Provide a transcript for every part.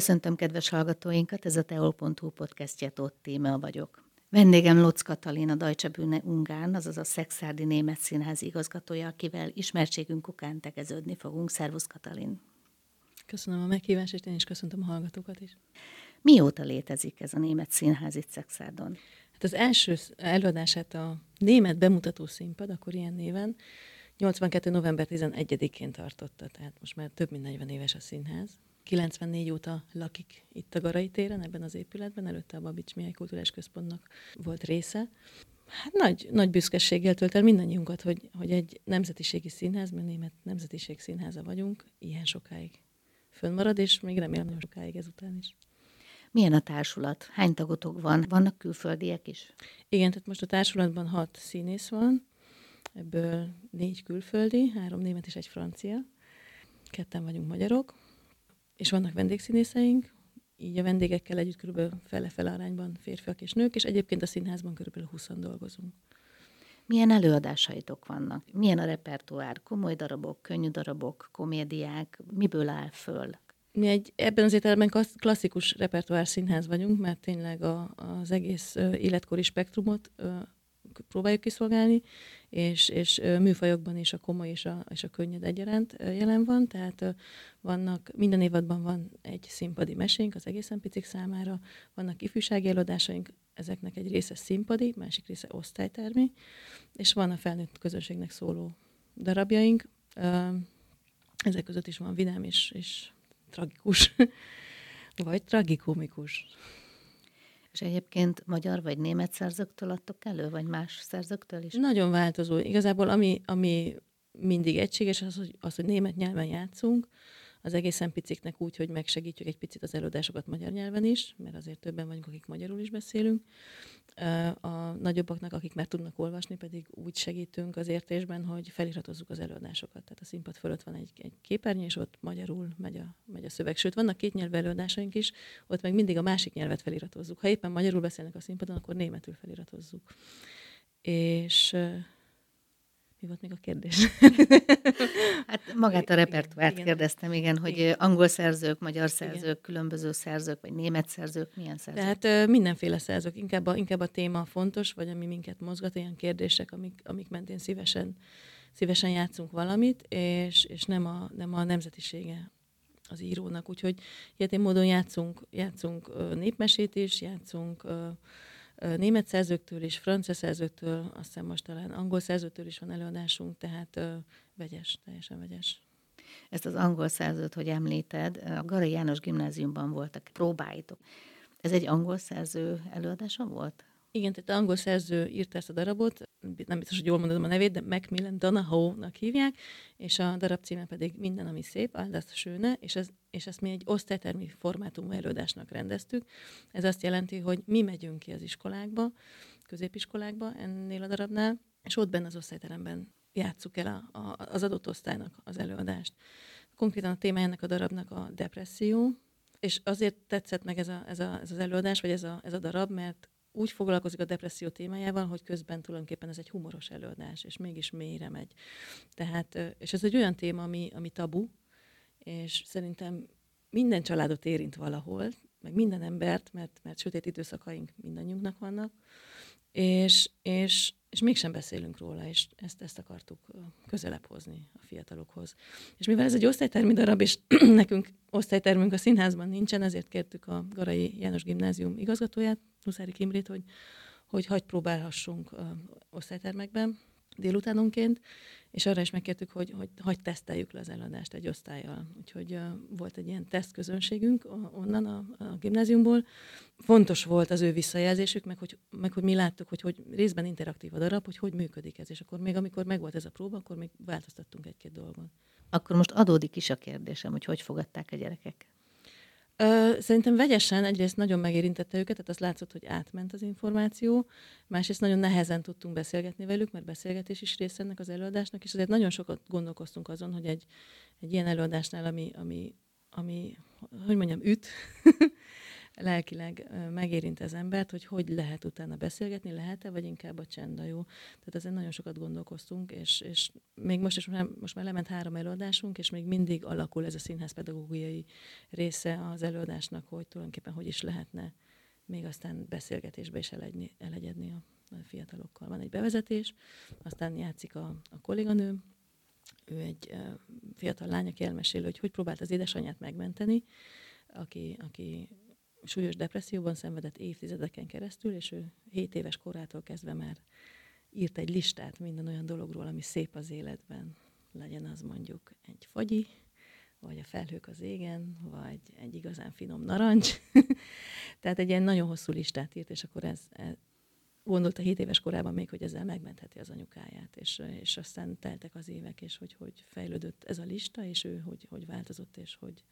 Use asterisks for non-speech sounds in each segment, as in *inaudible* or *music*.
Köszöntöm kedves hallgatóinkat, ez a teol.hu podcastja Tóth Téma vagyok. Vendégem Locz Katalin, a Deutsche Bühne Ungán, azaz a Szexárdi Német Színház igazgatója, akivel ismertségünk ukán tegeződni fogunk. Szervusz Katalin! Köszönöm a meghívást, és én is köszöntöm a hallgatókat is. Mióta létezik ez a német színház itt Szexárdon? Hát az első előadását a német bemutató színpad, akkor ilyen néven, 82. november 11-én tartotta, tehát most már több mint 40 éves a színház. 94 óta lakik itt a Garai téren, ebben az épületben, előtte a Babics Mihály Kulturális Központnak volt része. Hát nagy, nagy büszkeséggel tölt el mindannyiunkat, hogy, hogy egy nemzetiségi színház, mert német nemzetiség színháza vagyunk, ilyen sokáig fönnmarad, és még remélem nagyon sokáig ezután is. Milyen a társulat? Hány tagotok van? Vannak külföldiek is? Igen, tehát most a társulatban hat színész van, ebből négy külföldi, három német és egy francia. Ketten vagyunk magyarok, és vannak vendégszínészeink, így a vendégekkel együtt körülbelül fele-fele arányban férfiak és nők, és egyébként a színházban körülbelül 20 dolgozunk. Milyen előadásaitok vannak? Milyen a repertoár? Komoly darabok, könnyű darabok, komédiák? Miből áll föl? Mi egy, ebben az értelemben klasszikus repertoár színház vagyunk, mert tényleg a, az egész életkori spektrumot próbáljuk kiszolgálni, és, és műfajokban is a komoly és a, és a könnyed egyaránt jelen van, tehát vannak, minden évadban van egy színpadi mesénk az egészen picik számára, vannak ifjúsági előadásaink, ezeknek egy része színpadi, másik része osztálytermi, és van a felnőtt közönségnek szóló darabjaink, ezek között is van vidám és, és tragikus, *laughs* vagy tragikomikus. És egyébként magyar vagy német szerzőktől adtok elő, vagy más szerzőktől is? Nagyon változó. Igazából ami, ami mindig egységes, az, hogy, az, hogy német nyelven játszunk, az egészen piciknek úgy, hogy megsegítjük egy picit az előadásokat magyar nyelven is, mert azért többen vagyunk, akik magyarul is beszélünk. A nagyobbaknak, akik már tudnak olvasni, pedig úgy segítünk az értésben, hogy feliratozzuk az előadásokat. Tehát a színpad fölött van egy, egy képernyő, és ott magyarul megy a, megy a szöveg. Sőt, vannak két nyelvű előadásaink is, ott meg mindig a másik nyelvet feliratozzuk. Ha éppen magyarul beszélnek a színpadon, akkor németül feliratozzuk. És mi volt még a kérdés? *laughs* hát magát a repertoárt igen, kérdeztem, igen, hogy igen. angol szerzők, magyar szerzők, igen. különböző szerzők, vagy német szerzők, milyen szerzők? Tehát mindenféle szerzők, inkább a, inkább a téma fontos, vagy ami minket mozgat, ilyen kérdések, amik, amik mentén szívesen, szívesen játszunk valamit, és, és nem, a, nem a nemzetisége az írónak. Úgyhogy ilyen módon játszunk, játszunk népmesét is, játszunk német szerzőktől és francia szerzőktől, azt hiszem most talán angol szerzőtől is van előadásunk, tehát vegyes, teljesen vegyes. Ezt az angol szerzőt, hogy említed, a Garai János gimnáziumban voltak próbáitok. Ez egy angol szerző előadása volt? Igen, tehát angol szerző írta ezt a darabot, nem biztos, hogy jól mondom a nevét, de Macmillan Donahoe-nak hívják, és a darab címe pedig Minden, ami szép, Aldas Söne, és, ez, és ezt mi egy osztálytermi formátumú előadásnak rendeztük. Ez azt jelenti, hogy mi megyünk ki az iskolákba, középiskolákba ennél a darabnál, és ott benne az osztályteremben játsszuk el a, a, az adott osztálynak az előadást. Konkrétan a téma ennek a darabnak a depresszió, és azért tetszett meg ez, a, ez, a, ez az előadás, vagy ez a, ez a darab, mert úgy foglalkozik a depresszió témájával, hogy közben tulajdonképpen ez egy humoros előadás, és mégis mélyre megy. Tehát, és ez egy olyan téma, ami, ami tabu, és szerintem minden családot érint valahol, meg minden embert, mert, mert sötét időszakaink mindannyiunknak vannak, és, és, és mégsem beszélünk róla, és ezt, ezt akartuk közelebb hozni a fiatalokhoz. És mivel ez egy osztálytermi darab, és *clears throat* nekünk osztálytermünk a színházban nincsen, ezért kértük a Garai János Gimnázium igazgatóját, Huszári Kimrét, hogy, hogy hagy próbálhassunk osztálytermekben délutánonként, és arra is megkértük, hogy, hogy hagy teszteljük le az eladást egy osztályjal. Úgyhogy uh, volt egy ilyen tesztközönségünk onnan a, a gimnáziumból. Fontos volt az ő visszajelzésük, meg hogy, meg hogy mi láttuk, hogy, hogy részben interaktív a darab, hogy hogy működik ez. És akkor még amikor megvolt ez a próba, akkor még változtattunk egy-két dolgot. Akkor most adódik is a kérdésem, hogy hogy fogadták a gyerekek? Ö, szerintem vegyesen egyrészt nagyon megérintette őket, tehát azt látszott, hogy átment az információ, másrészt nagyon nehezen tudtunk beszélgetni velük, mert beszélgetés is része ennek az előadásnak, és azért nagyon sokat gondolkoztunk azon, hogy egy, egy ilyen előadásnál, ami, ami, ami hogy mondjam, üt, *laughs* lelkileg megérint az embert, hogy hogy lehet utána beszélgetni, lehet-e, vagy inkább a csend a jó. Tehát ezen nagyon sokat gondolkoztunk, és, és még most is most már lement három előadásunk, és még mindig alakul ez a színház pedagógiai része az előadásnak, hogy tulajdonképpen hogy is lehetne még aztán beszélgetésbe is elegyni, elegyedni a, fiatalokkal. Van egy bevezetés, aztán játszik a, a kolléganő, ő egy fiatal lány, aki elmesél, hogy hogy próbált az édesanyját megmenteni, aki, aki súlyos depresszióban szenvedett évtizedeken keresztül, és ő 7 éves korától kezdve már írt egy listát minden olyan dologról, ami szép az életben. Legyen az mondjuk egy fagyi, vagy a felhők az égen, vagy egy igazán finom narancs. *laughs* Tehát egy ilyen nagyon hosszú listát írt, és akkor ez, ez gondolta 7 éves korában még, hogy ezzel megmentheti az anyukáját, és, és aztán teltek az évek, és hogy, hogy fejlődött ez a lista, és ő hogy, hogy változott, és hogy,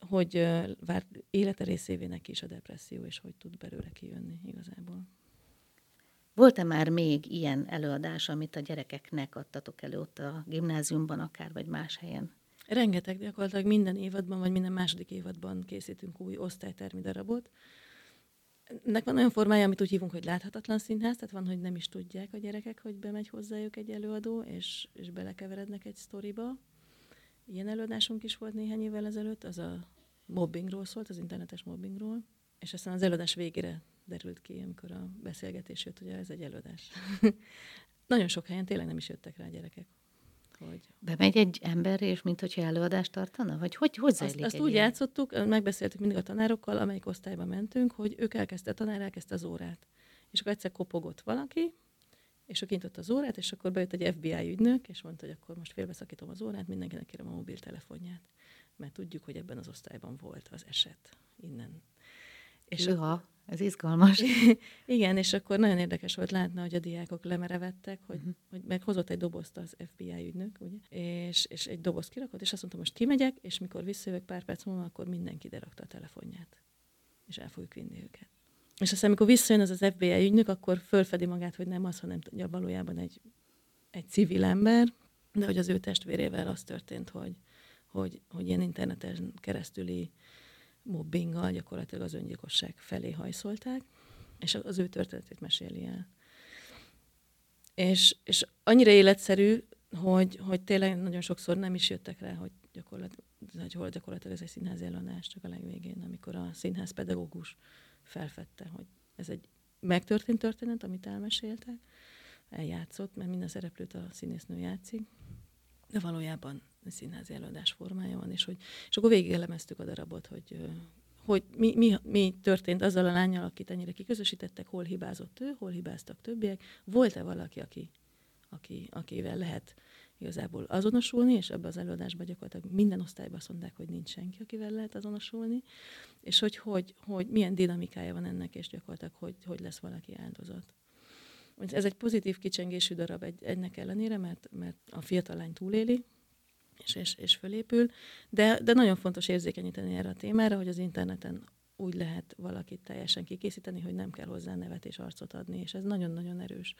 hogy várt élete részévé neki is a depresszió, és hogy tud belőle kijönni igazából. Volt-e már még ilyen előadás, amit a gyerekeknek adtatok elő ott a gimnáziumban akár, vagy más helyen? Rengeteg, gyakorlatilag minden évadban, vagy minden második évadban készítünk új osztálytermi darabot. Ennek van olyan formája, amit úgy hívunk, hogy láthatatlan színház, tehát van, hogy nem is tudják a gyerekek, hogy bemegy hozzájuk egy előadó, és, és belekeverednek egy sztoriba. Ilyen előadásunk is volt néhány évvel ezelőtt, az a mobbingról szólt, az internetes mobbingról, és aztán az előadás végére derült ki, amikor a beszélgetés jött, hogy ez egy előadás. *laughs* Nagyon sok helyen tényleg nem is jöttek rá a gyerekek. Hogy... Bemegy egy ember, és mint hogyha előadást tartana? Vagy hogy, hogy zajlik Azt, azt úgy ilyen? játszottuk, megbeszéltük mindig a tanárokkal, amelyik osztályba mentünk, hogy ők elkezdte, a tanár elkezdte az órát. És akkor egyszer kopogott valaki, és akkor kinyitott az órát, és akkor bejött egy FBI ügynök, és mondta, hogy akkor most félbeszakítom az órát, mindenkinek kérem a mobiltelefonját. Mert tudjuk, hogy ebben az osztályban volt az eset innen. És Juha, ez izgalmas. *laughs* Igen, és akkor nagyon érdekes volt látni, hogy a diákok lemerevettek, hogy, uh-huh. hogy meghozott egy dobozt az FBI ügynök, ugye? És, és egy dobozt kirakott, és azt mondta, most kimegyek, és mikor visszajövök pár perc múlva, akkor mindenki derakta a telefonját. És el fogjuk vinni őket. És aztán, amikor visszajön az az FBI ügynök, akkor fölfedi magát, hogy nem az, hanem ja, valójában egy, egy civil ember, de hogy az ő testvérével az történt, hogy, hogy, hogy ilyen interneten keresztüli mobbinggal gyakorlatilag az öngyilkosság felé hajszolták, és az ő történetét meséli el. És, és annyira életszerű, hogy, hogy tényleg nagyon sokszor nem is jöttek rá, hogy gyakorlatilag, gyakorlatilag ez egy színház előadás, csak a legvégén, amikor a színház pedagógus felfedte, hogy ez egy megtörtént történet, amit elmeséltek, eljátszott, mert minden szereplőt a színésznő játszik, de valójában színházi előadás formája van, és, hogy, és akkor végig elemeztük a darabot, hogy, hogy mi, mi, mi történt azzal a lányjal, akit ennyire kiközösítettek, hol hibázott ő, hol hibáztak többiek, volt-e valaki, aki, aki, akivel lehet igazából azonosulni, és ebbe az előadásban gyakorlatilag minden osztályban azt mondták, hogy nincs senki, akivel lehet azonosulni, és hogy, hogy, hogy milyen dinamikája van ennek, és gyakorlatilag hogy, hogy lesz valaki áldozat. Ez egy pozitív kicsengésű darab egy, egynek ellenére, mert, mert a fiatal lány túléli, és, és, és fölépül, de, de nagyon fontos érzékenyíteni erre a témára, hogy az interneten úgy lehet valakit teljesen kikészíteni, hogy nem kell hozzá nevet és arcot adni, és ez nagyon-nagyon erős.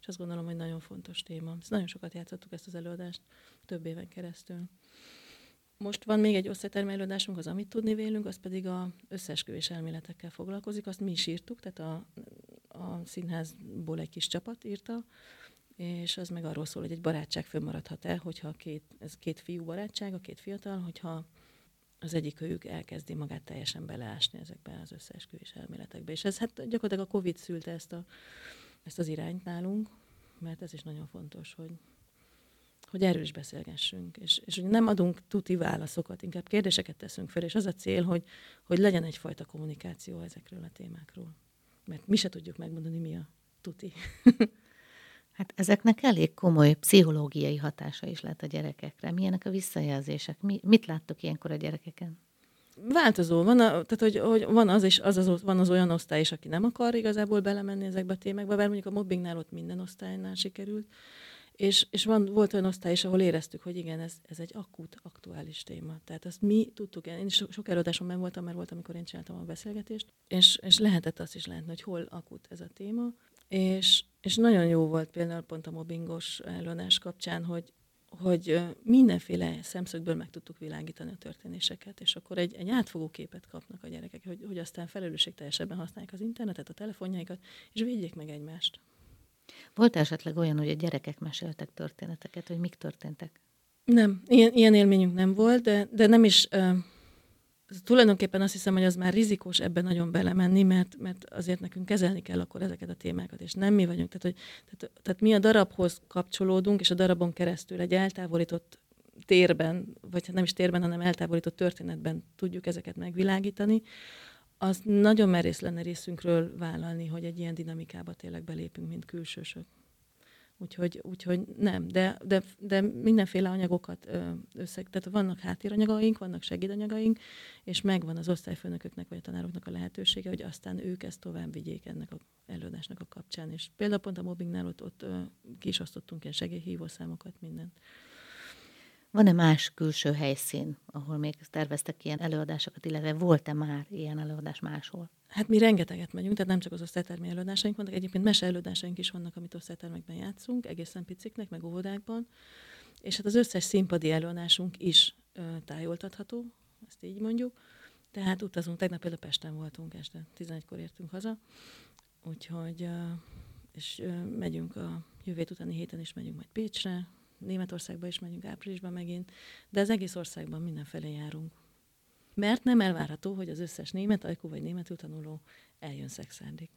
És azt gondolom, hogy nagyon fontos téma. Ezt nagyon sokat játszottuk ezt az előadást több éven keresztül. Most van még egy osztálytermelődásunk, az Amit tudni vélünk, az pedig a összeesküvés elméletekkel foglalkozik. Azt mi is írtuk, tehát a, a színházból egy kis csapat írta, és az meg arról szól, hogy egy barátság fönnmaradhat-e, hogyha két, ez két fiú barátság, a két fiatal, hogyha az egyik őjük elkezdi magát teljesen beleásni ezekbe az összeesküvés elméletekbe. És ez hát gyakorlatilag a Covid szülte ezt, a, ezt az irányt nálunk, mert ez is nagyon fontos, hogy, hogy erről is beszélgessünk, és, és hogy nem adunk tuti válaszokat, inkább kérdéseket teszünk fel, és az a cél, hogy, hogy legyen egyfajta kommunikáció ezekről a témákról. Mert mi se tudjuk megmondani, mi a tuti. *laughs* Hát ezeknek elég komoly pszichológiai hatása is lehet a gyerekekre. Milyenek a visszajelzések? Mi, mit láttok ilyenkor a gyerekeken? Változó. Van, a, tehát, hogy, hogy van, az is, az, az, van az olyan osztály is, aki nem akar igazából belemenni ezekbe a témákba, bár mondjuk a mobbingnál ott minden osztálynál sikerült. És, és van, volt olyan osztály is, ahol éreztük, hogy igen, ez, ez egy akut, aktuális téma. Tehát azt mi tudtuk, én is sok előadáson meg voltam, mert volt, amikor én csináltam a beszélgetést, és, és lehetett azt is látni, hogy hol akut ez a téma, és, és nagyon jó volt például pont a mobbingos előadás kapcsán, hogy, hogy mindenféle szemszögből meg tudtuk világítani a történéseket, és akkor egy, egy átfogó képet kapnak a gyerekek, hogy, hogy aztán felelősségteljesebben használják az internetet, a telefonjaikat, és védjék meg egymást. Volt esetleg olyan, hogy a gyerekek meséltek történeteket, hogy mik történtek? Nem, ilyen, ilyen élményünk nem volt, de, de nem is... Uh, tulajdonképpen azt hiszem, hogy az már rizikós ebben nagyon belemenni, mert, mert azért nekünk kezelni kell akkor ezeket a témákat, és nem mi vagyunk. Tehát, hogy, tehát, tehát mi a darabhoz kapcsolódunk, és a darabon keresztül egy eltávolított térben, vagy hát nem is térben, hanem eltávolított történetben tudjuk ezeket megvilágítani, az nagyon merész lenne részünkről vállalni, hogy egy ilyen dinamikába tényleg belépünk, mint külsősök. Úgyhogy, úgyhogy nem, de, de, de mindenféle anyagokat össze, tehát vannak háttéranyagaink, vannak segédanyagaink, és megvan az osztályfőnököknek vagy a tanároknak a lehetősége, hogy aztán ők ezt tovább vigyék ennek a előadásnak a kapcsán. És például pont a mobbingnál ott, ott ki is osztottunk ilyen segélyhívó számokat, mindent. Van-e más külső helyszín, ahol még terveztek ilyen előadásokat, illetve volt-e már ilyen előadás máshol? Hát mi rengeteget megyünk, tehát nem csak az osztálytermi előadásaink vannak, egyébként mese előadásaink is vannak, amit osztálytermekben játszunk, egészen piciknek, meg óvodákban, és hát az összes színpadi előadásunk is ö, tájoltatható, ezt így mondjuk. Tehát utazunk, tegnap például Pesten voltunk este, 11-kor értünk haza, úgyhogy, ö, és ö, megyünk a jövő utáni héten is megyünk majd Pécsre, Németországba is megyünk áprilisban megint, de az egész országban mindenfelé járunk. Mert nem elvárható, hogy az összes német ajkú vagy németül tanuló eljön szexárdig.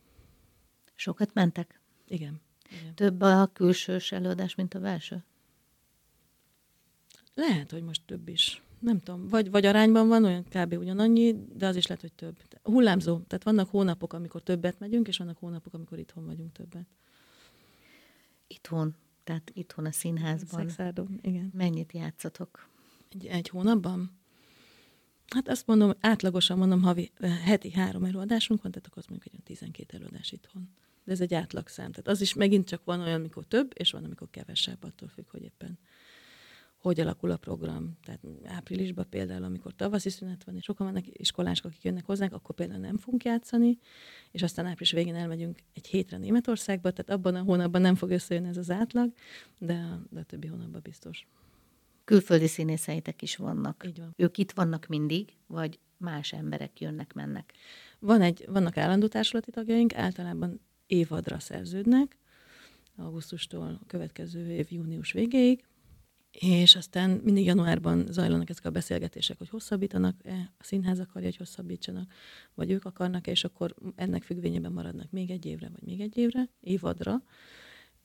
Sokat mentek? Igen. igen. Több a külsős előadás, mint a belső? Lehet, hogy most több is. Nem tudom, vagy, vagy arányban van, olyan kb. ugyanannyi, de az is lehet, hogy több. Hullámzó. Tehát vannak hónapok, amikor többet megyünk, és vannak hónapok, amikor itthon vagyunk többet. Itthon tehát itthon a színházban. Szexárdon, igen. Mennyit játszatok? Egy, egy hónapban? Hát azt mondom, átlagosan mondom, havi, eh, heti három előadásunk van, tehát akkor az mondjuk egy 12 előadás itthon. De ez egy átlagszám. Tehát az is megint csak van olyan, amikor több, és van, amikor kevesebb, attól függ, hogy éppen hogy alakul a program. Tehát áprilisban például, amikor tavaszi szünet van, és sokan vannak iskolások, akik jönnek hozzánk, akkor például nem fogunk játszani, és aztán április végén elmegyünk egy hétre Németországba, tehát abban a hónapban nem fog összejönni ez az átlag, de, a, de a többi hónapban biztos. Külföldi színészeitek is vannak. Így van. Ők itt vannak mindig, vagy más emberek jönnek, mennek? Van egy, vannak állandó társulati tagjaink, általában évadra szerződnek, augusztustól a következő év június végéig, és aztán mindig januárban zajlanak ezek a beszélgetések, hogy hosszabbítanak-e, a színház akarja, hogy hosszabbítsanak, vagy ők akarnak-e, és akkor ennek függvényében maradnak még egy évre, vagy még egy évre, évadra.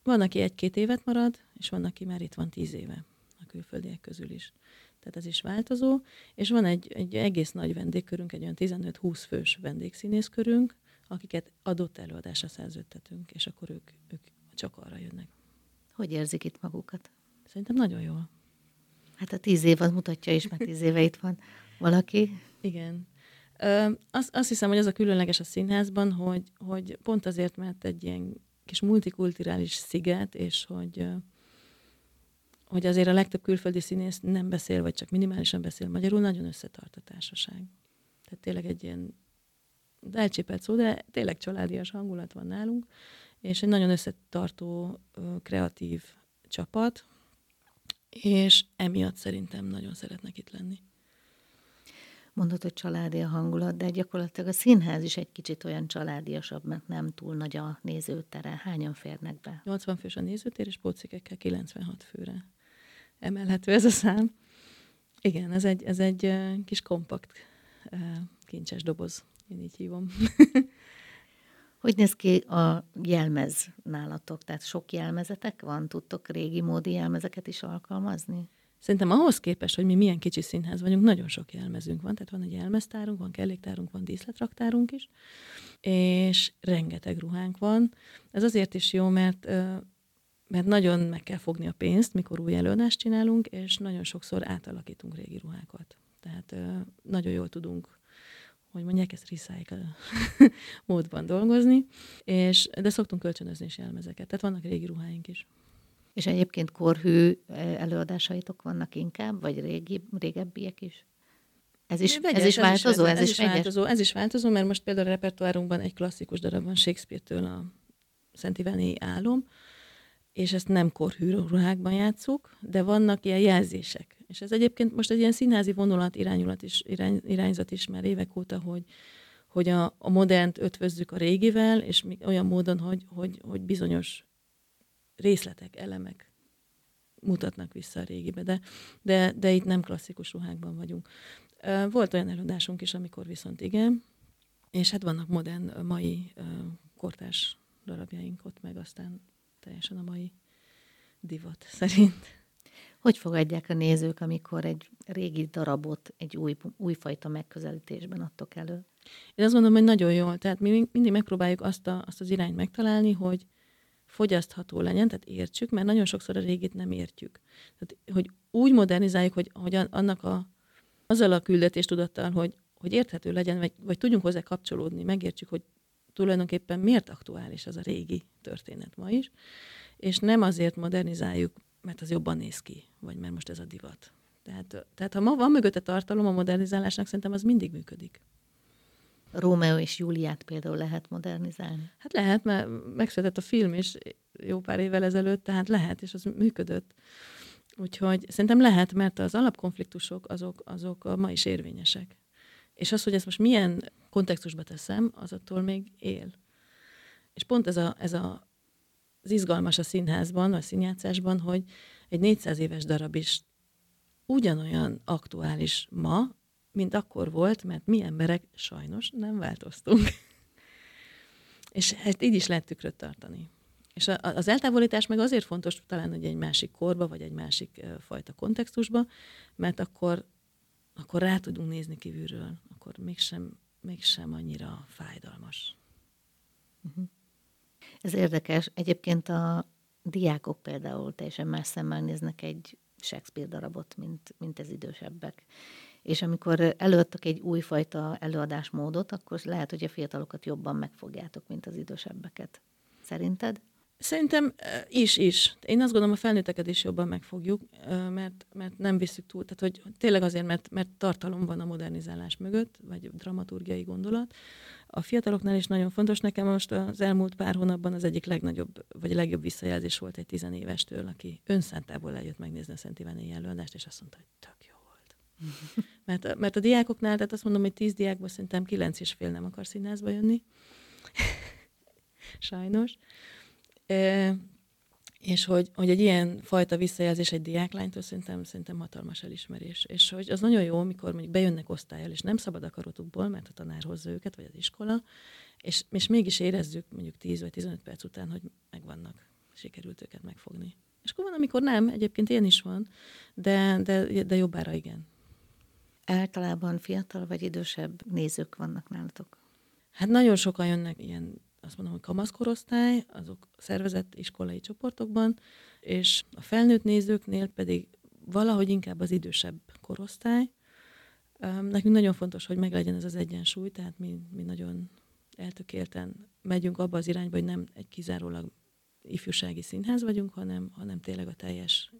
Van, aki egy-két évet marad, és van, aki már itt van tíz éve a külföldiek közül is. Tehát ez is változó, és van egy, egy egész nagy vendégkörünk, egy olyan 15-20 fős vendégszínészkörünk, akiket adott előadásra szerződtetünk, és akkor ők, ők csak arra jönnek. Hogy érzik itt magukat? Szerintem nagyon jól. Hát a tíz év az mutatja is, mert tíz éve itt van valaki. Igen. Ö, azt, azt hiszem, hogy az a különleges a színházban, hogy, hogy pont azért, mert egy ilyen kis multikulturális sziget, és hogy, hogy azért a legtöbb külföldi színész nem beszél, vagy csak minimálisan beszél magyarul, nagyon összetart a társaság. Tehát tényleg egy ilyen elcsépelt szó, de tényleg családias hangulat van nálunk, és egy nagyon összetartó, kreatív csapat, és emiatt szerintem nagyon szeretnek itt lenni. Mondod, hogy családi a hangulat, de gyakorlatilag a színház is egy kicsit olyan családiasabb, mert nem túl nagy a nézőtere. Hányan férnek be? 80 fős a nézőtér, és pócikekkel 96 főre emelhető ez a szám. Igen, ez egy, ez egy kis kompakt, kincses doboz, én így hívom. *laughs* Hogy néz ki a jelmez nálatok? Tehát sok jelmezetek van? Tudtok régi módi jelmezeket is alkalmazni? Szerintem ahhoz képest, hogy mi milyen kicsi színház vagyunk, nagyon sok jelmezünk van. Tehát van egy jelmeztárunk, van kelléktárunk, van díszletraktárunk is, és rengeteg ruhánk van. Ez azért is jó, mert mert nagyon meg kell fogni a pénzt, mikor új előadást csinálunk, és nagyon sokszor átalakítunk régi ruhákat. Tehát nagyon jól tudunk hogy mondják, ezt recycle *laughs* módban dolgozni, és, de szoktunk kölcsönözni is jelmezeket, tehát vannak régi ruháink is. És egyébként korhű előadásaitok vannak inkább, vagy régi, régebbiek is? Ez is, vegyes, ez is változó? Ez, ez, is, is változó, ez is változó, mert most például a repertoárunkban egy klasszikus darab van Shakespeare-től a Szent Iványi álom, és ezt nem korhű ruhákban játszuk, de vannak ilyen jelzések. És ez egyébként most egy ilyen színházi vonulat, irányulat is, irány, irányzat is már évek óta, hogy, hogy a, a modernt ötvözzük a régivel, és olyan módon, hogy, hogy, hogy bizonyos részletek, elemek mutatnak vissza a régibe, de, de, de itt nem klasszikus ruhákban vagyunk. Volt olyan előadásunk is, amikor viszont igen, és hát vannak modern, mai kortárs darabjaink ott meg, aztán teljesen a mai divat szerint. Hogy fogadják a nézők, amikor egy régi darabot egy új, újfajta megközelítésben adtok elő? Én azt gondolom, hogy nagyon jól. Tehát mi mindig megpróbáljuk azt, a, azt az irányt megtalálni, hogy fogyasztható legyen, tehát értsük, mert nagyon sokszor a régit nem értjük. Tehát, hogy úgy modernizáljuk, hogy, hogy annak a, azzal a küldetés tudattal, hogy, hogy érthető legyen, vagy, vagy tudjunk hozzá kapcsolódni, megértsük, hogy tulajdonképpen miért aktuális az a régi történet ma is, és nem azért modernizáljuk, mert az jobban néz ki, vagy mert most ez a divat. Tehát, tehát ha ma van mögötte tartalom a modernizálásnak, szerintem az mindig működik. Rómeó és Júliát például lehet modernizálni? Hát lehet, mert megszületett a film is jó pár évvel ezelőtt, tehát lehet, és az működött. Úgyhogy szerintem lehet, mert az alapkonfliktusok azok, azok ma is érvényesek. És az, hogy ezt most milyen kontextusba teszem, az attól még él. És pont ez, a, ez a, az izgalmas a színházban, a színjátszásban, hogy egy 400 éves darab is ugyanolyan aktuális ma, mint akkor volt, mert mi emberek sajnos nem változtunk. *laughs* és hát így is lehet tükröt tartani. És az eltávolítás meg azért fontos talán, hogy egy másik korba, vagy egy másik fajta kontextusba, mert akkor, akkor rá tudunk nézni kívülről, akkor mégsem, mégsem annyira fájdalmas. Uh-huh. Ez érdekes. Egyébként a diákok például teljesen más szemmel néznek egy Shakespeare darabot, mint, mint az idősebbek. És amikor előadtak egy újfajta előadásmódot, akkor lehet, hogy a fiatalokat jobban megfogjátok, mint az idősebbeket. Szerinted? Szerintem is, is. Én azt gondolom, a felnőtteket is jobban megfogjuk, mert, mert nem visszük túl. Tehát, hogy tényleg azért, mert, mert tartalom van a modernizálás mögött, vagy dramaturgiai gondolat. A fiataloknál is nagyon fontos. Nekem most az elmúlt pár hónapban az egyik legnagyobb, vagy legjobb visszajelzés volt egy tizenévestől, aki önszántából eljött megnézni a Szent Iványi előadást, és azt mondta, hogy tök jó volt. *laughs* mert, mert a diákoknál, tehát azt mondom, hogy tíz diákból szerintem kilenc és fél nem akar színházba jönni. *laughs* Sajnos. És hogy, hogy egy ilyen fajta visszajelzés egy diáklánytól szerintem, szerintem hatalmas elismerés. És hogy az nagyon jó, amikor mondjuk bejönnek osztályjal, és nem szabad akaratukból, mert a tanár hozza őket, vagy az iskola, és, és mégis érezzük mondjuk 10 vagy 15 perc után, hogy megvannak, sikerült őket megfogni. És akkor van, amikor nem, egyébként ilyen is van, de, de, de jobbára igen. Általában fiatal vagy idősebb nézők vannak nálatok? Hát nagyon sokan jönnek ilyen azt mondom, hogy kamaszkorosztály, azok szervezett iskolai csoportokban, és a felnőtt nézőknél pedig valahogy inkább az idősebb korosztály. Nekünk nagyon fontos, hogy meglegyen ez az egyensúly, tehát mi, mi nagyon eltökélten megyünk abba az irányba, hogy nem egy kizárólag ifjúsági színház vagyunk, hanem, hanem tényleg a teljes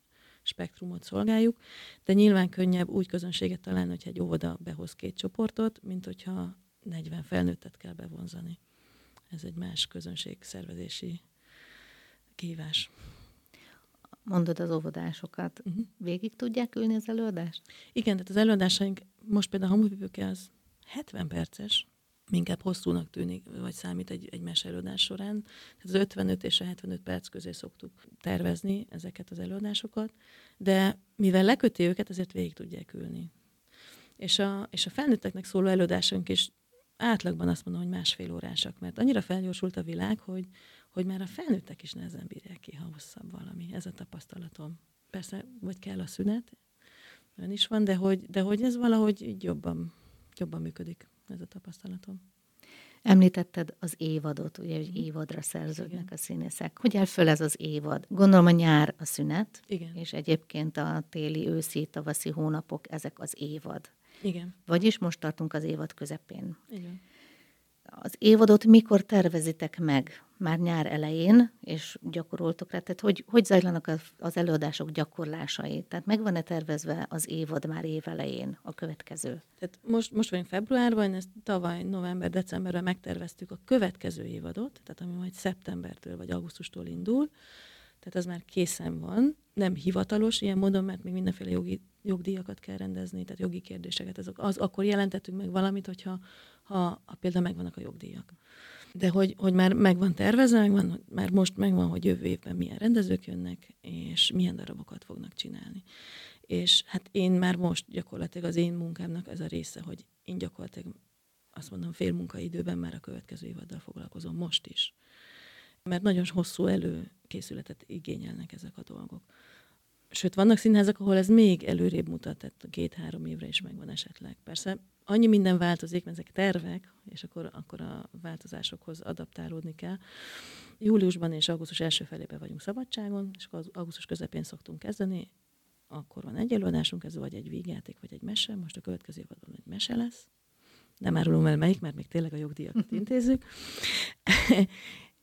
spektrumot szolgáljuk, de nyilván könnyebb úgy közönséget találni, hogyha egy óvoda behoz két csoportot, mint hogyha 40 felnőttet kell bevonzani ez egy más közönségszervezési kívás. Mondod az óvodásokat. Uh-huh. Végig tudják ülni az előadást? Igen, tehát az előadásaink, most például a Hamupipőke az 70 perces, inkább hosszúnak tűnik, vagy számít egy, egy meselőadás során. Tehát az 55 és a 75 perc közé szoktuk tervezni ezeket az előadásokat, de mivel leköti őket, ezért végig tudják ülni. És a, és a felnőtteknek szóló előadásunk is átlagban azt mondom, hogy másfél órásak, mert annyira felgyorsult a világ, hogy, hogy már a felnőttek is nehezen bírják ki, ha hosszabb valami. Ez a tapasztalatom. Persze, vagy kell a szünet, olyan is van, de hogy, de hogy ez valahogy így jobban, jobban működik, ez a tapasztalatom. Említetted az évadot, ugye, hogy mhm. évadra szerződnek Igen. a színészek. Hogy áll föl ez az évad? Gondolom a nyár a szünet, Igen. és egyébként a téli, őszi, tavaszi hónapok, ezek az évad. Igen. Vagyis most tartunk az évad közepén. Igen. Az évadot mikor tervezitek meg? Már nyár elején, és gyakoroltok rá? Tehát hogy, hogy zajlanak az előadások gyakorlásai? Tehát megvan-e tervezve az évad már év elején, a következő? Tehát most, most vagyunk februárban, ezt tavaly november-decemberben megterveztük a következő évadot, tehát ami majd szeptembertől vagy augusztustól indul. Tehát az már készen van, nem hivatalos ilyen módon, mert még mindenféle jogi, jogdíjakat kell rendezni, tehát jogi kérdéseket. Azok, az, akkor jelentettünk meg valamit, hogyha ha, ha például megvannak a jogdíjak. De hogy, hogy már megvan tervezve, megvan, már most megvan, hogy jövő évben milyen rendezők jönnek, és milyen darabokat fognak csinálni. És hát én már most gyakorlatilag az én munkámnak ez a része, hogy én gyakorlatilag azt mondom fél munkaidőben már a következő évaddal foglalkozom most is. Mert nagyon hosszú előkészületet igényelnek ezek a dolgok. Sőt, vannak színházak, ahol ez még előrébb mutat, tehát két-három évre is megvan esetleg. Persze annyi minden változik, mert ezek tervek, és akkor, akkor a változásokhoz adaptálódni kell. Júliusban és augusztus első felében vagyunk szabadságon, és akkor az augusztus közepén szoktunk kezdeni, akkor van egy előadásunk, ez vagy egy vígjáték, vagy egy mese, most a következő évadban egy mese lesz. Nem árulom el melyik, mert még tényleg a jogdíjakat *laughs* intézzük.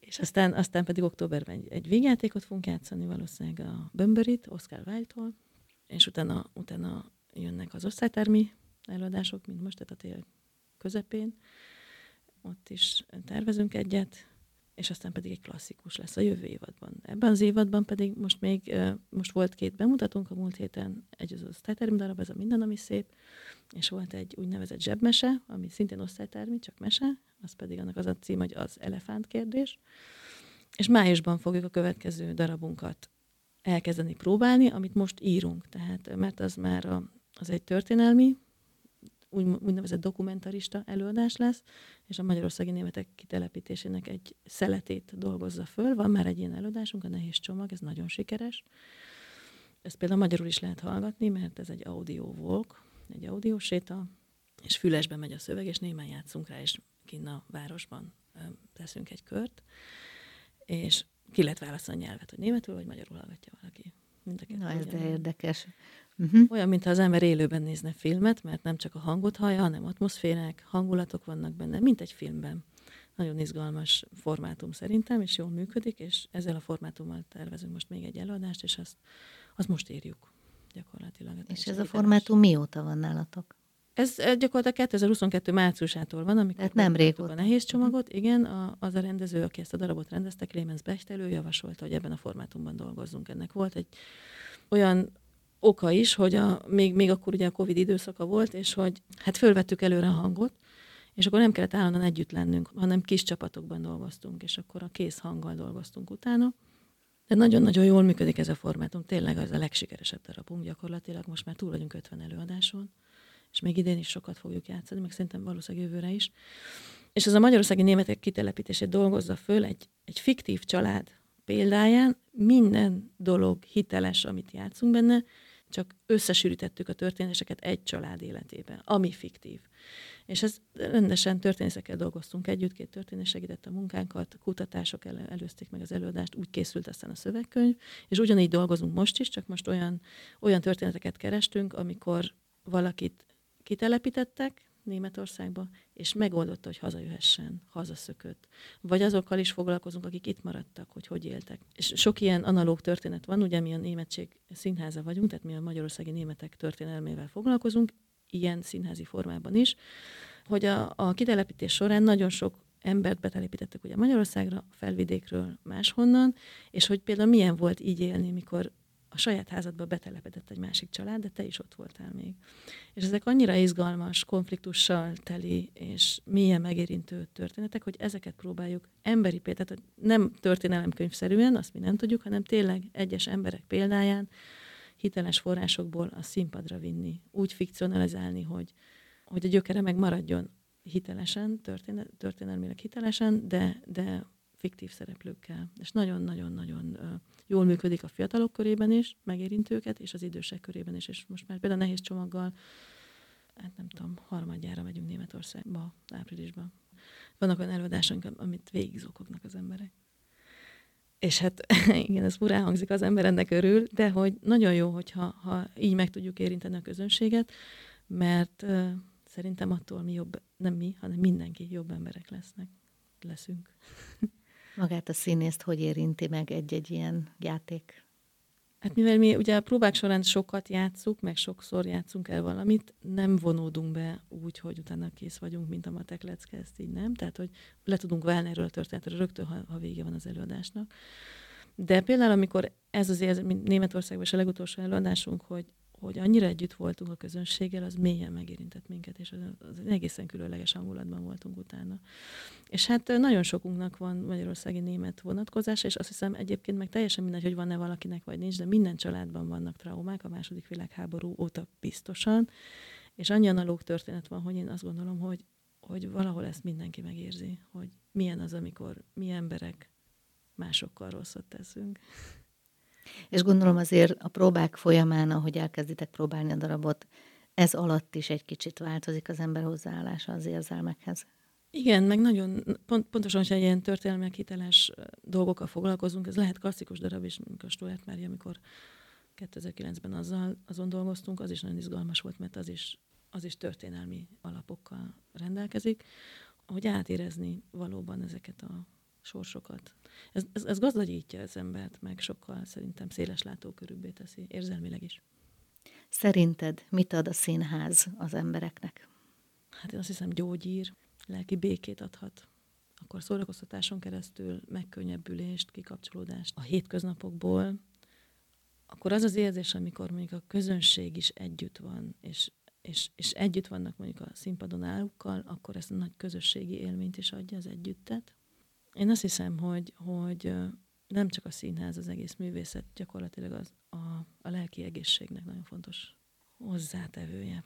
És aztán, aztán pedig októberben egy, egy vígjátékot fogunk játszani, valószínűleg a Bömbörit, Oscar Wilde-tól, és utána, utána jönnek az osztálytermi előadások, mint most, tehát a tél közepén. Ott is tervezünk egyet, és aztán pedig egy klasszikus lesz a jövő évadban. Ebben az évadban pedig most még, most volt két bemutatónk, a múlt héten egy az osztálytermi darab, ez a Minden, ami szép, és volt egy úgynevezett zsebmese, ami szintén osztálytermi, csak mese, az pedig annak az a cím, hogy az elefánt kérdés. És májusban fogjuk a következő darabunkat elkezdeni próbálni, amit most írunk, tehát mert az már a, az egy történelmi úgy, úgynevezett dokumentarista előadás lesz, és a magyarországi németek kitelepítésének egy szeletét dolgozza föl. Van már egy ilyen előadásunk, a Nehéz Csomag, ez nagyon sikeres. Ezt például magyarul is lehet hallgatni, mert ez egy audio walk, egy audióséta, és fülesbe megy a szöveg, és némán játszunk rá, és kinn a városban teszünk egy kört, és ki lehet választani a nyelvet, hogy németül vagy magyarul hallgatja valaki. Mind a Na, ez de érdekes. Uh-huh. Olyan, mintha az ember élőben nézne filmet, mert nem csak a hangot hallja, hanem atmoszférák, hangulatok vannak benne, mint egy filmben. Nagyon izgalmas formátum szerintem, és jól működik, és ezzel a formátummal tervezünk most még egy előadást, és azt, azt most írjuk gyakorlatilag. És ez a formátum mióta van nálatok? Ez gyakorlatilag 2022 márciusától van, amikor Tehát nem régóta. a nehéz csomagot. Igen, a, az a rendező, aki ezt a darabot rendezte, Clemens Bechtelő javasolta, hogy ebben a formátumban dolgozzunk. Ennek volt egy olyan oka is, hogy a, még, még akkor ugye a Covid időszaka volt, és hogy hát fölvettük előre a hangot, és akkor nem kellett állandóan együtt lennünk, hanem kis csapatokban dolgoztunk, és akkor a kész hanggal dolgoztunk utána. De nagyon-nagyon jól működik ez a formátum, tényleg az a legsikeresebb darabunk gyakorlatilag, most már túl vagyunk 50 előadáson, és még idén is sokat fogjuk játszani, meg szerintem valószínűleg jövőre is. És ez a magyarországi németek kitelepítését dolgozza föl egy, egy fiktív család példáján, minden dolog hiteles, amit játszunk benne, csak összesűrítettük a történéseket egy család életébe, ami fiktív. És ez rendesen történészekkel dolgoztunk együtt, két történés segítette a munkánkat, kutatások el, előzték meg az előadást, úgy készült aztán a szövegkönyv, és ugyanígy dolgozunk most is, csak most olyan, olyan történeteket kerestünk, amikor valakit kitelepítettek, Németországba, és megoldotta, hogy hazajöhessen, hazaszökött. Vagy azokkal is foglalkozunk, akik itt maradtak, hogy hogy éltek. És sok ilyen analóg történet van, ugye mi a németség színháza vagyunk, tehát mi a magyarországi németek történelmével foglalkozunk, ilyen színházi formában is, hogy a, a kitelepítés során nagyon sok embert betelepítettek ugye Magyarországra, felvidékről máshonnan, és hogy például milyen volt így élni, mikor a saját házadba betelepedett egy másik család, de te is ott voltál még. És ezek annyira izgalmas, konfliktussal teli és milyen megérintő történetek, hogy ezeket próbáljuk emberi példát, nem történelemkönyvszerűen, azt mi nem tudjuk, hanem tényleg egyes emberek példáján hiteles forrásokból a színpadra vinni, úgy fikcionalizálni, hogy, hogy a gyökere megmaradjon hitelesen, történelmileg hitelesen, de, de fiktív szereplőkkel. És nagyon-nagyon-nagyon jól működik a fiatalok körében is, megérint őket, és az idősek körében is. És most már például nehéz csomaggal, hát nem tudom, harmadjára megyünk Németországba, áprilisban. Vannak olyan előadások, amit végigzokognak az emberek. És hát *laughs* igen, ez furán hangzik, az ember ennek örül, de hogy nagyon jó, hogyha ha így meg tudjuk érinteni a közönséget, mert uh, szerintem attól mi jobb, nem mi, hanem mindenki jobb emberek lesznek, leszünk. *laughs* Magát a színészt hogy érinti meg egy-egy ilyen játék? Hát mivel mi ugye a próbák során sokat játszuk, meg sokszor játszunk el valamit, nem vonódunk be úgy, hogy utána kész vagyunk, mint a matek lecke, ezt így nem. Tehát, hogy le tudunk válni erről a történetről rögtön, ha, ha vége van az előadásnak. De például, amikor ez az mint Németországban is a legutolsó előadásunk, hogy, hogy annyira együtt voltunk a közönséggel, az mélyen megérintett minket, és az, az egészen különleges hangulatban voltunk utána. És hát nagyon sokunknak van magyarországi német vonatkozása, és azt hiszem egyébként meg teljesen mindegy, hogy van-e valakinek vagy nincs, de minden családban vannak traumák a második világháború óta biztosan, és annyi analóg történet van, hogy én azt gondolom, hogy, hogy valahol ezt mindenki megérzi, hogy milyen az, amikor mi emberek másokkal rosszat teszünk. És gondolom azért a próbák folyamán, ahogy elkezditek próbálni a darabot, ez alatt is egy kicsit változik az ember hozzáállása az érzelmekhez. Igen, meg nagyon, pont, pontosan, hogy ilyen történelmi hiteles dolgokkal foglalkozunk, ez lehet klasszikus darab is, mint a Stuart Mária, amikor 2009-ben azzal, azon dolgoztunk, az is nagyon izgalmas volt, mert az is, az is történelmi alapokkal rendelkezik, hogy átérezni valóban ezeket a sorsokat. Ez, ez, ez gazdagítja az embert, meg sokkal szerintem széles látókörűbbé teszi, érzelmileg is. Szerinted mit ad a színház az embereknek? Hát én azt hiszem gyógyír, lelki békét adhat. Akkor szórakoztatáson keresztül megkönnyebbülést, kikapcsolódást a hétköznapokból, akkor az az érzés, amikor mondjuk a közönség is együtt van, és, és, és együtt vannak mondjuk a színpadon állókkal, akkor ezt a nagy közösségi élményt is adja az együttet. Én azt hiszem, hogy, hogy nem csak a színház, az egész művészet gyakorlatilag az a, a lelki egészségnek nagyon fontos hozzátevője.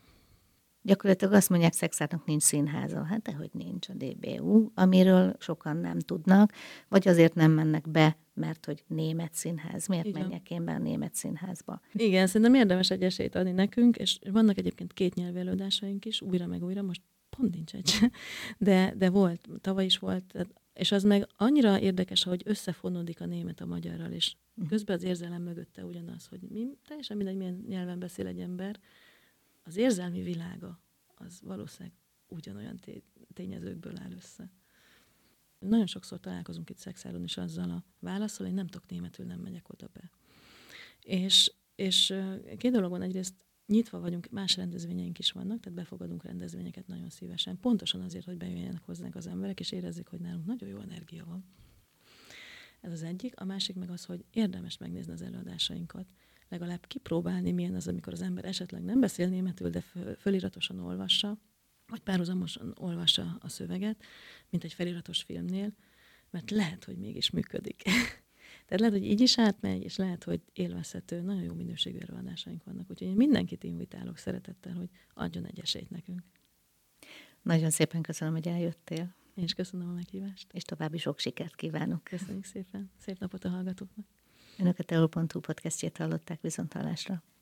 Gyakorlatilag azt mondják, Szexárnak nincs színháza. Hát hogy nincs a DBU, amiről sokan nem tudnak, vagy azért nem mennek be, mert hogy német színház. Miért Igen. menjek én be a német színházba? Igen, szerintem érdemes egy esélyt adni nekünk, és vannak egyébként két nyelvelődásaink is, újra meg újra, most pont nincs egy, *laughs* de, de volt, tavaly is volt, és az meg annyira érdekes, hogy összefonódik a német a magyarral, és uh-huh. közben az érzelem mögötte ugyanaz, hogy mi, teljesen mindegy, milyen nyelven beszél egy ember, az érzelmi világa az valószínűleg ugyanolyan tényezőkből áll össze. Nagyon sokszor találkozunk itt szexáron is azzal a válaszol, hogy nem tudok németül, nem megyek oda be. És, és két dolog van, egyrészt nyitva vagyunk, más rendezvényeink is vannak, tehát befogadunk rendezvényeket nagyon szívesen, pontosan azért, hogy bejöjjenek hozzánk az emberek, és érezzék, hogy nálunk nagyon jó energia van. Ez az egyik. A másik meg az, hogy érdemes megnézni az előadásainkat, legalább kipróbálni, milyen az, amikor az ember esetleg nem beszél németül, de föliratosan olvassa, vagy párhuzamosan olvassa a szöveget, mint egy feliratos filmnél, mert lehet, hogy mégis működik. *laughs* Tehát lehet, hogy így is átmegy, és lehet, hogy élvezhető, nagyon jó minőségű előadásaink vannak. Úgyhogy én mindenkit invitálok szeretettel, hogy adjon egy esélyt nekünk. Nagyon szépen köszönöm, hogy eljöttél. Én is köszönöm a meghívást. És további sok sikert kívánok. Köszönjük szépen. Szép napot a hallgatóknak. Önök a Teol.hu podcastjét hallották viszontalásra.